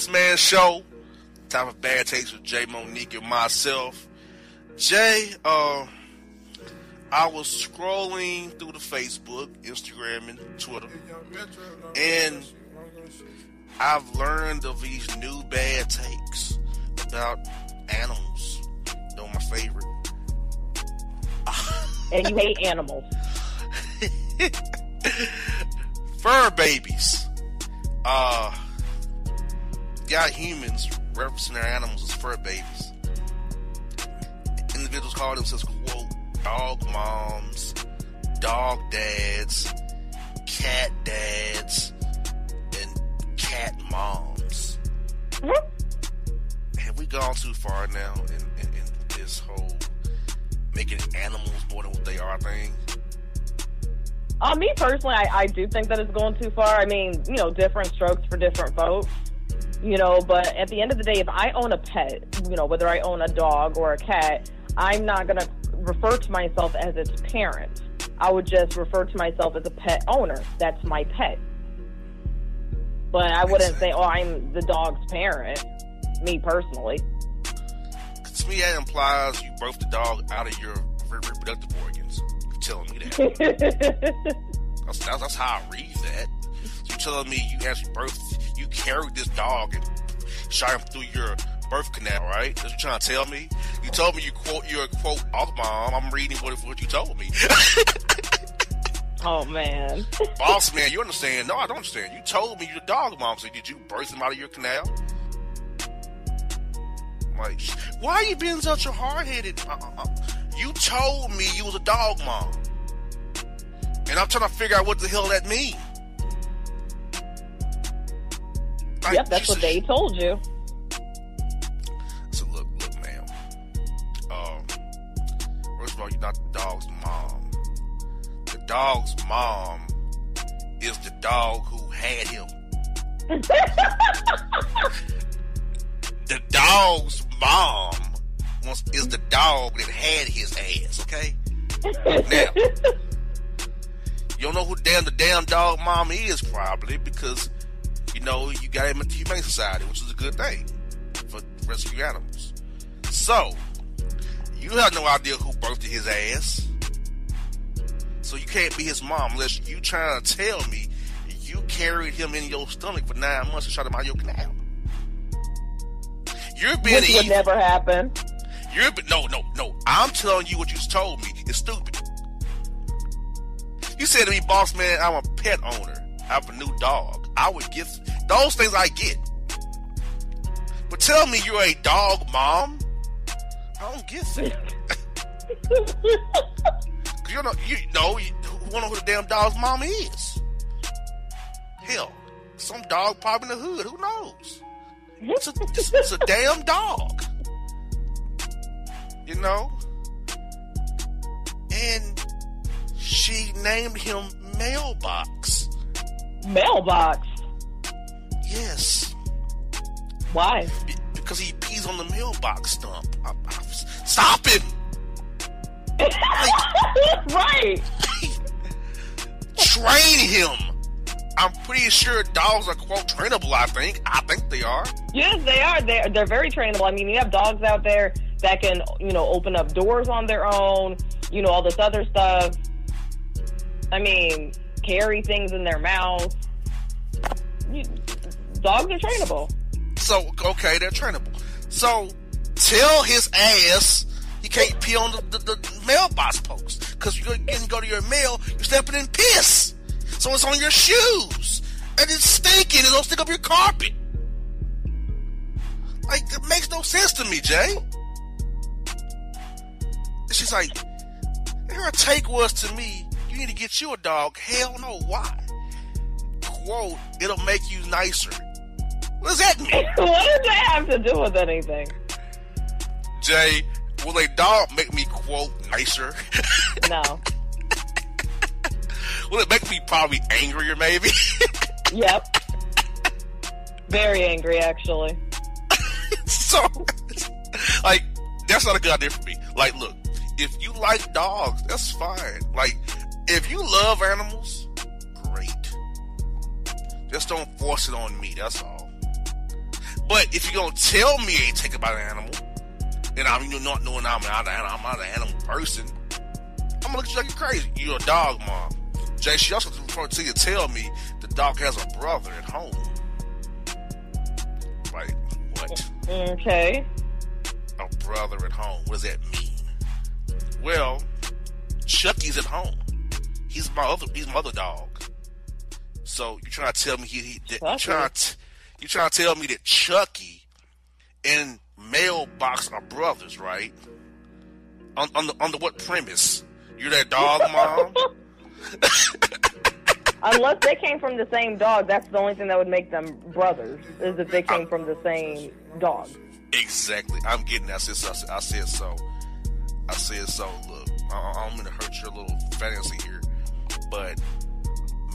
Bossman Show. Time of bad takes with Jae Monique and myself. Jae, uh, I was scrolling through the Facebook, Instagram, and Twitter, and I've learned of these new bad takes about animals. They're my favorite. and you hate animals. Fur babies. Uh, got humans referencing their animals as fur babies. Individuals call themselves, quote, dog moms, dog dads, cat dads, and cat moms. What? Have we gone too far now in, in, in this whole making animals more than what they are thing? Uh, me personally, I, I do think that it's going too far. I mean, you know, different strokes for different folks. You know, but at the end of the day, if I own a pet, you know, whether I own a dog or a cat, I'm not going to refer to myself as its parent. I would just refer to myself as a pet owner. That's my pet. But I wouldn't say, oh, I'm the dog's parent, me personally. To me, that implies you birthed the dog out of your reproductive organs. You're telling me that. that's, that's, that's how I read that. So you're telling me you actually birthed, carried this dog and shot him through your birth canal, right? That's what you're trying to tell me. You told me you quote your quote off mom. I'm reading what, what you told me. Oh man. Boss man, you understand? No, I don't understand. You told me you're the dog mom. So did you birth him out of your canal? Like, why are you being such a hard headed? Uh, uh, uh. You told me you was a dog mom, and I'm trying to figure out what the hell that means. Yep, that's what they told you. So look, look, ma'am. Um, first of all, you're not the dog's mom. The dog's mom is the dog who had him. the dog's mom was, is the dog that had his ass. Okay. Now, you don't know who damn the damn dog mom is probably because you know you got him at the Humane Society, which is a good thing for rescue animals. So, you have no idea who birthed his ass. So you can't be his mom unless you trying to tell me you carried him in your stomach for nine months and shot him out your canal. You're being Which would evil. never happen. You're be- no, no, no. I'm telling you what you told me. It's stupid. You said to me, boss man, I'm a pet owner. I have a new dog. I would get those things. I get. But tell me you're a dog mom. I don't get that. Cause you know, you know, you wanna who the damn dog's mom is. Hell, some dog probably in the hood. Who knows? It's a, it's, it's a damn dog. You know? And she named him Mailbox. Mailbox. Yes. Why? Be- Because he pees on the mailbox stump. I, I, stop him! right. Train him! I'm pretty sure dogs are quote trainable, I think. I think they are. Yes, they are. They're they're very trainable. I mean, you have dogs out there that can, you know, open up doors on their own. You know, all this other stuff. I mean, carry things in their mouth. You, dogs are trainable. So, okay, they're trainable. So, tell his ass he can't pee on the, the, the mailbox post. Because you're getting go to your mail, you're stepping in piss. So it's on your shoes. And it's stinking. It'll stick up your carpet. Like, it makes no sense to me, Jae. And she's like, her take was to me, you need to get you a dog. Hell no, why? Quote, it'll make you nicer. What does that mean? what does that have to do with anything? Jae, will a dog make me quote nicer? No. will it make me probably angrier maybe? Yep. Very angry, actually. so like that's not a good idea for me. Like look, if you like dogs, that's fine. Like if you love animals, great. Just don't force it on me, that's all. But if you're gonna tell me anything about an animal, and I'm you not knowing I'm not, an, I'm not an animal person, I'm gonna look at you like you're crazy. You're a dog mom. Jae, she also referred to you tell me the dog has a brother at home. Like, what? Okay. A brother at home. What does that mean? Well, Chucky's at home. He's my other. He's my other dog. So you trying to tell me he? he that, you trying to you trying to tell me that Chucky and Mailbox are brothers, right? On on the under what premise? You're that dog mom. Unless they came from the same dog, that's the only thing that would make them brothers, is if they came from the same dog. Exactly. I'm getting that. I said, so. I said so. I said so. Look, I, I don't mean to hurt your little fantasy here, but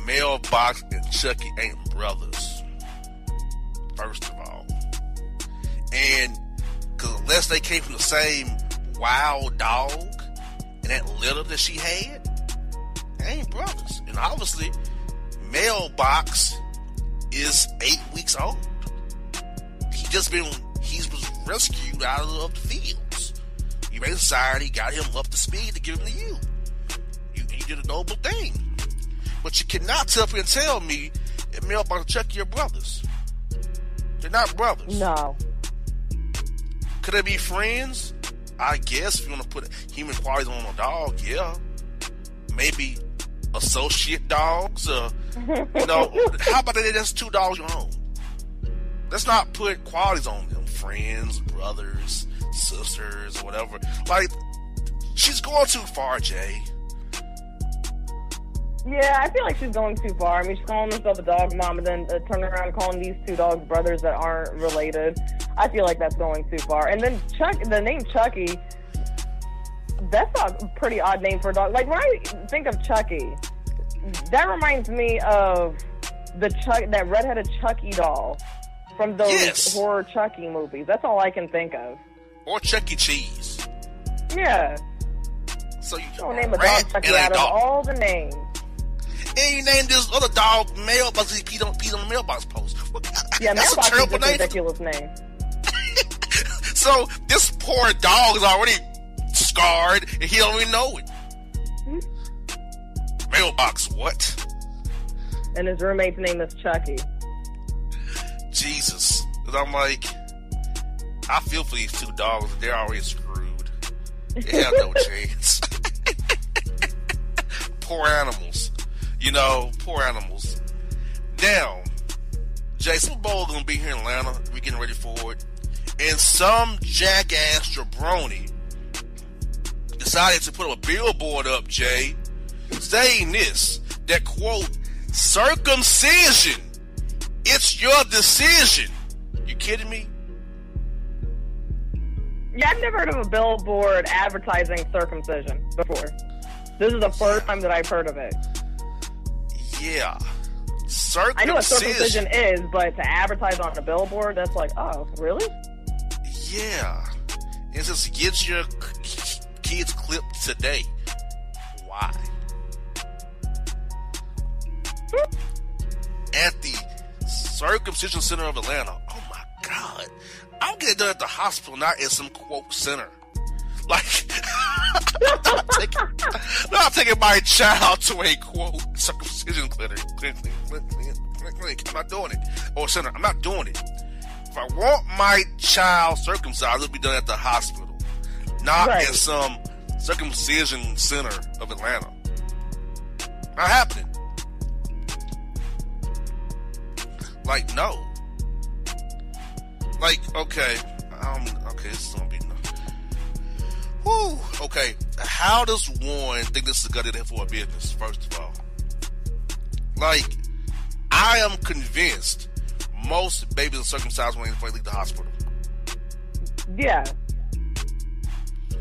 Mailbox and Chucky ain't brothers. First of all, and because unless they came from the same wild dog and that litter that she had, they ain't brothers. And obviously, Mailbox is eight weeks old. He just been he was rescued out of the fields. A society, got him up to speed to give him to you. You, did a noble thing. But you cannot tell me and tell me that Mailbox Chucky are brothers. They're not brothers. No. Could they be friends? I guess if you want to put human qualities on a dog, yeah. Maybe associate dogs. Uh, you know, how about they just two dogs you own? Let's not put qualities on them. Friends, brothers, sisters, whatever. Like, she's going too far, Jae. Yeah, I feel like she's going too far. I mean, she's calling herself a dog mom and then uh, turning around and calling these two dogs brothers that aren't related. I feel like that's going too far. And then Chuck, the name Chucky, that's a pretty odd name for a dog. Like when I think of Chucky, that reminds me of the Chuck, that redheaded Chucky doll from those Yes. horror Chucky movies. That's all I can think of. Or Chuck E. Cheese. Yeah, So you don't name a dog Chucky out of all the names. And you named this other dog mailbox. He peed on, peed on the mailbox post. Yeah, That's Mailbox a terrible is a ridiculous name. So this poor dog is already scarred, and he don't even know it. Hmm? Mailbox, what? And his roommate's name is Chucky. Jesus. 'Cause I'm like, I feel for these two dogs. They're already screwed. They have no chance. poor animals. You know, poor animals. Now, Jason Bowl gonna be here in Atlanta. We getting ready for it. And some jackass jabroni decided to put a billboard up, Jae, saying this, that quote, circumcision, it's your decision. You kidding me? Yeah, I've never heard of a billboard advertising circumcision before. This is the first time that I've heard of it. Yeah. I know what Circumcision. circumcision is, but to advertise on a billboard, that's like, oh, really? Yeah. It says get your kids clipped today. Why? At the circumcision center of Atlanta. Oh my god. I'm getting done at the hospital, not in some quote center. Like, I'm taking, not taking my child to a quote circumcision clinic. clinic, clinic, clinic, clinic, clinic. I'm not doing it. Or center. I'm not doing it. If I want my child circumcised, it'll be done at the hospital, not Right. at some circumcision center of Atlanta. Not happening. Like, no. Like, okay, um, okay, this is gonna be. No. Whew. Okay, how does one think this is a good idea for a business? First of all, like, I am convinced most babies are circumcised when they leave the hospital. Yeah.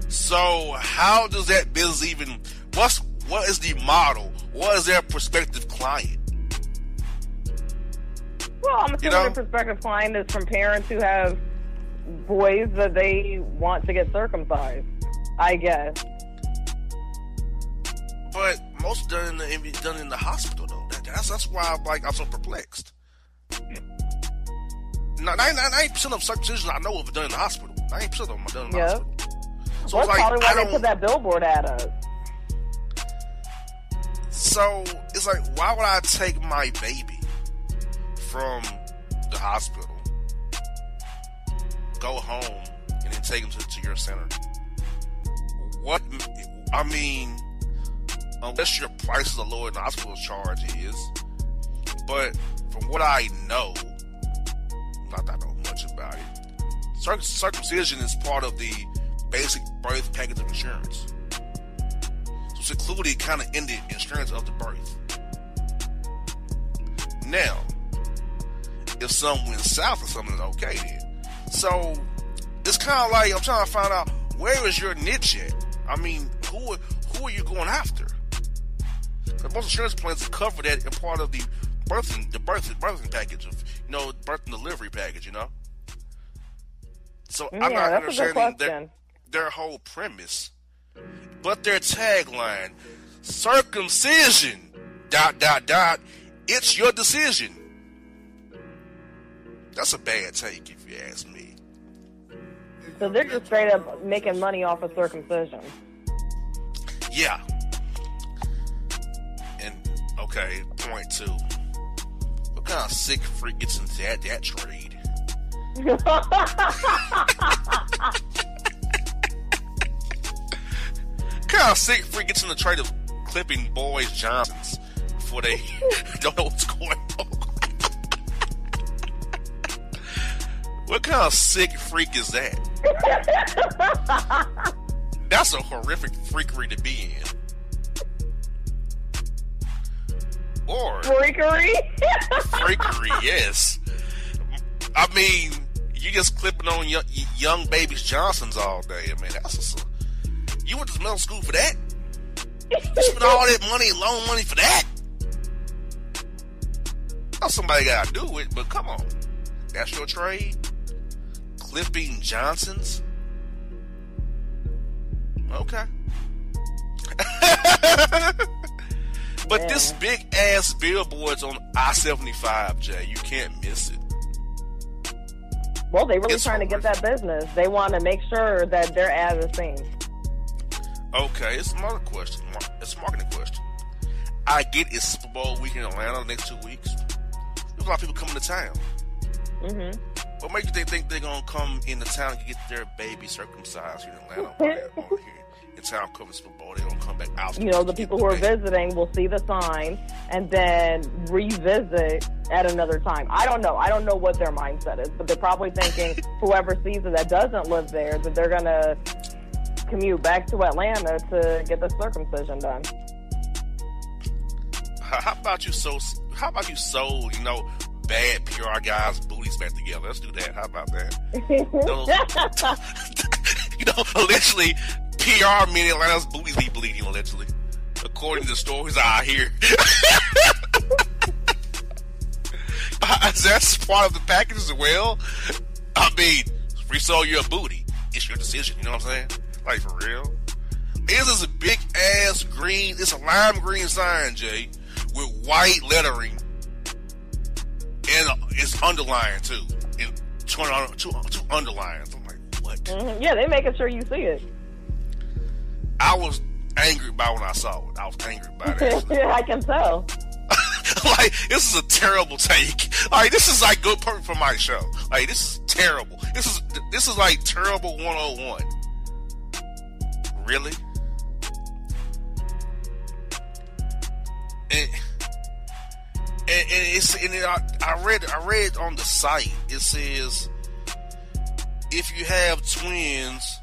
So how does that business even? What's what is the model? What is their prospective client? Well, I'm assuming know? the prospective client is from parents who have boys that they want to get circumcised. I guess. But most done in the done in the hospital that's that's why I'm like I'm so perplexed. Ninety nine percent of circumcisions I know of are done in the hospital. Ninety percent of them are done in the Yeah. hospital. So Well, it's like probably why they put that billboard at us. So it's like, why would I take my baby from the hospital, go home, and then take him to, to your center? What? I mean, Um, unless your prices are lower than the hospital charge is, but from what I know, not that I know much about it, circ- circumcision is part of the basic birth package of insurance. So it's included kind of in the insurance of the birth. Now, if something went south or something, okay then. So it's kind of like I'm trying to find out where is your niche at. I mean, who who are you going after? 'Cause most insurance plans cover that in part of the birthing the birthing birthing package of you know birth and delivery package. You know. So I'm not that's a good understanding their, their whole premise, but their tagline: circumcision. Dot dot dot. It's your decision. That's a bad take, if you ask me. So they're just straight up making money off of circumcision. Yeah. Okay, point two. What kind of sick freak gets into that that trade? kind of sick freak gets in the trade of clipping boys Johnsons before they don't know what's going on. what kind of sick freak is that? That's a horrific freakery to be in. Or Freakery. freakery, yes. I mean, you just clipping on young, young babies Johnsons all day. I mean, that's a, you went to middle school for that. You spent all that money, loan money for that. Now somebody got to do it, but come on, that's your trade. Clipping Johnsons. Okay. but Yeah. this big ass billboards on I seventy five, Jae, you can't miss it. well, they really It's trying to get that business. They want to make sure that their ad is seen. Okay, it's another question. It's a marketing question. I get it's Super Bowl week in Atlanta the next two weeks. There's a lot of people coming to town. hmm What makes you think, they're gonna come into town and get their baby circumcised here in Atlanta? Or they're on here in town covering Super Bowl, they're gonna come back out. You know, the people who are visiting will see the sign and then revisit at another time. I don't know. I don't know what their mindset is, but they're probably thinking whoever sees it that doesn't live there that they're gonna commute back to Atlanta to get the circumcision done. How about you so? How about you sew? You know, bad PR guys' booties back together. Let's do that. How about that? you know, allegedly, PR meaning Atlanta's booties be bleeding, allegedly. According to stories I hear. That's part of the package as well. I mean, resell your booty. It's your decision, you know what I'm saying? Like, for real. This is a big ass green, it's a lime green sign, Jae, with white lettering. And it's underlined, too. In two, two, two underlines. I'm like, what? Mhm. Yeah, they making sure you see it. I was angry by when I saw it. I was angry by it. I can tell. like this is a terrible take. Like this is like good perfect for my show. Like this is terrible. This is this is like terrible 101. Really? And and, and it's and it, I, I read I read on the site it says if you have twins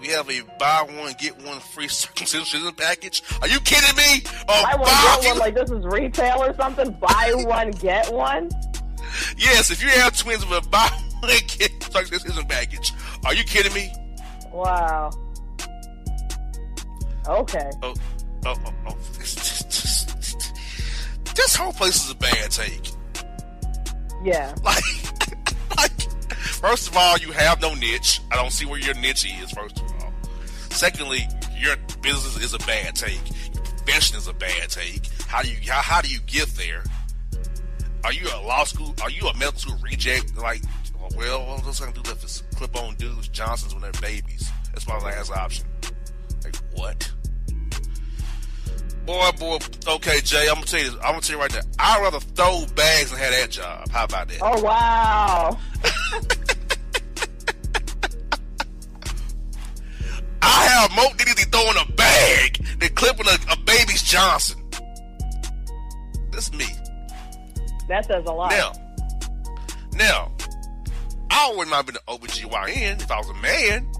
we have a buy one get one free circumcision package. Are you kidding me? A Buy one, buy- get one. Like this is retail or something. Buy one, get one. Yes, if you have twins with a buy one get circumcision package. Are you kidding me? Wow. Okay. Oh, oh, oh, oh. This, this, this, this whole place is a bad take. Yeah. Like, first of all, you have no niche. I don't see where your niche is. First of all, secondly, your business is a bad take. Your profession is a bad take. How do you how, how do you get there? Are you a law school? Are you a medical school reject? Like, well, I'm just gonna do that for clip on dudes Johnsons when they're babies. That's my last option. Like what? Boy, boy. Okay, Jae. I'm gonna tell you. This. I'm gonna tell you right now. I'd rather throw bags than have that job. How about that? Oh wow. I have more dignity throwing a bag than clipping a, a baby's Johnson. That's me. That says a lot. Now, now, I would not mind being an OBGYN if I was a man.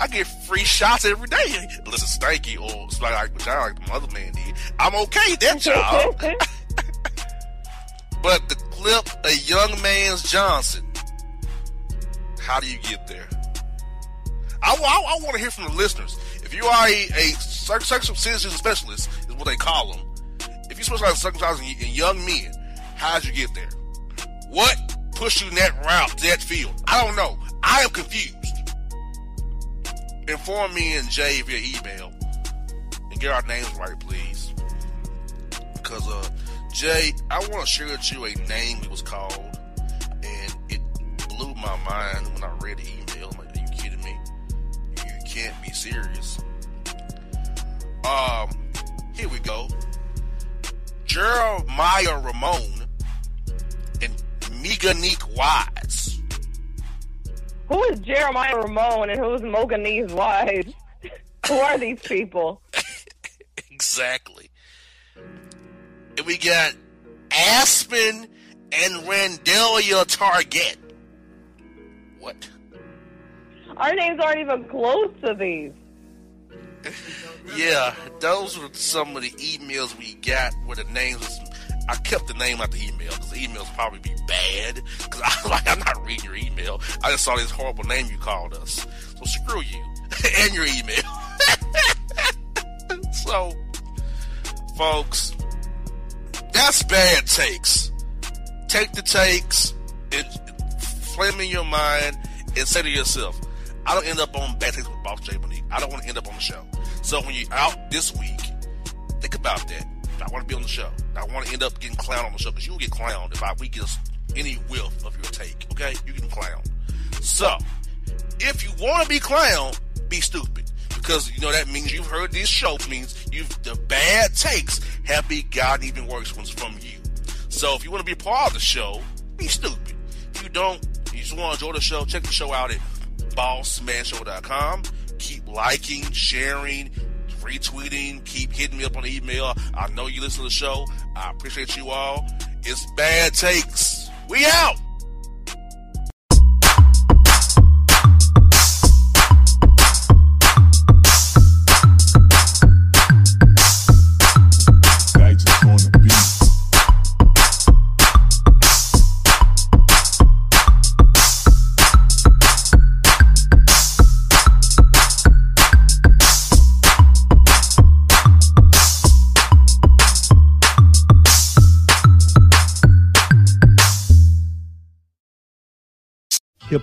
I get free shots every day. Unless it's stanky or it's like, like, like the mother man did. I'm okay that job. but to clip a young man's Johnson, how do you get there? I, I, I want to hear from the listeners. If you are a, a circ- circumcision specialist, is what they call them. If you specialize in circumcising in young men, how'd you get there? What pushed you in that route, that field? I don't know. I am confused. Inform me and Jae via email and get our names right, please. because uh, Jae, I want to share with you a name it was called, and it blew my mind when I read can't be serious. Um, here we go. Jeremiah Ramon and Meganique Wise. Who is Jeremiah Ramon and who is Moganese Wise? who are these people? exactly. And we got Aspen and Randelia Target. What? Our names aren't even close to these. Yeah, those were some of the emails we got where the names. I kept the name out the email because the emails probably be bad. Because I'm like I'm not reading your email. I just saw this horrible name you called us. So screw you and your email. so, folks, that's bad takes. Take the takes and flame in your mind and say to yourself, I don't end up on bad takes with Boss Jae Monique. I don't want to end up on the show. So when you're out this week, think about that. I want to be on the show. I want to end up getting clowned on the show because you will get clowned if I, we get any whiff of your take. Okay, you get clown. So if you want to be clowned, be stupid because you know that means you've heard this show means you've the bad takes have begotten even worse ones from you. So if you want to be part of the show, be stupid. If you don't, you just want to enjoy the show, check the show out at bossmanshow.com. Keep liking, sharing, retweeting, keep hitting me up on email. I know you listen to the show. I appreciate you all. It's bad takes. We out.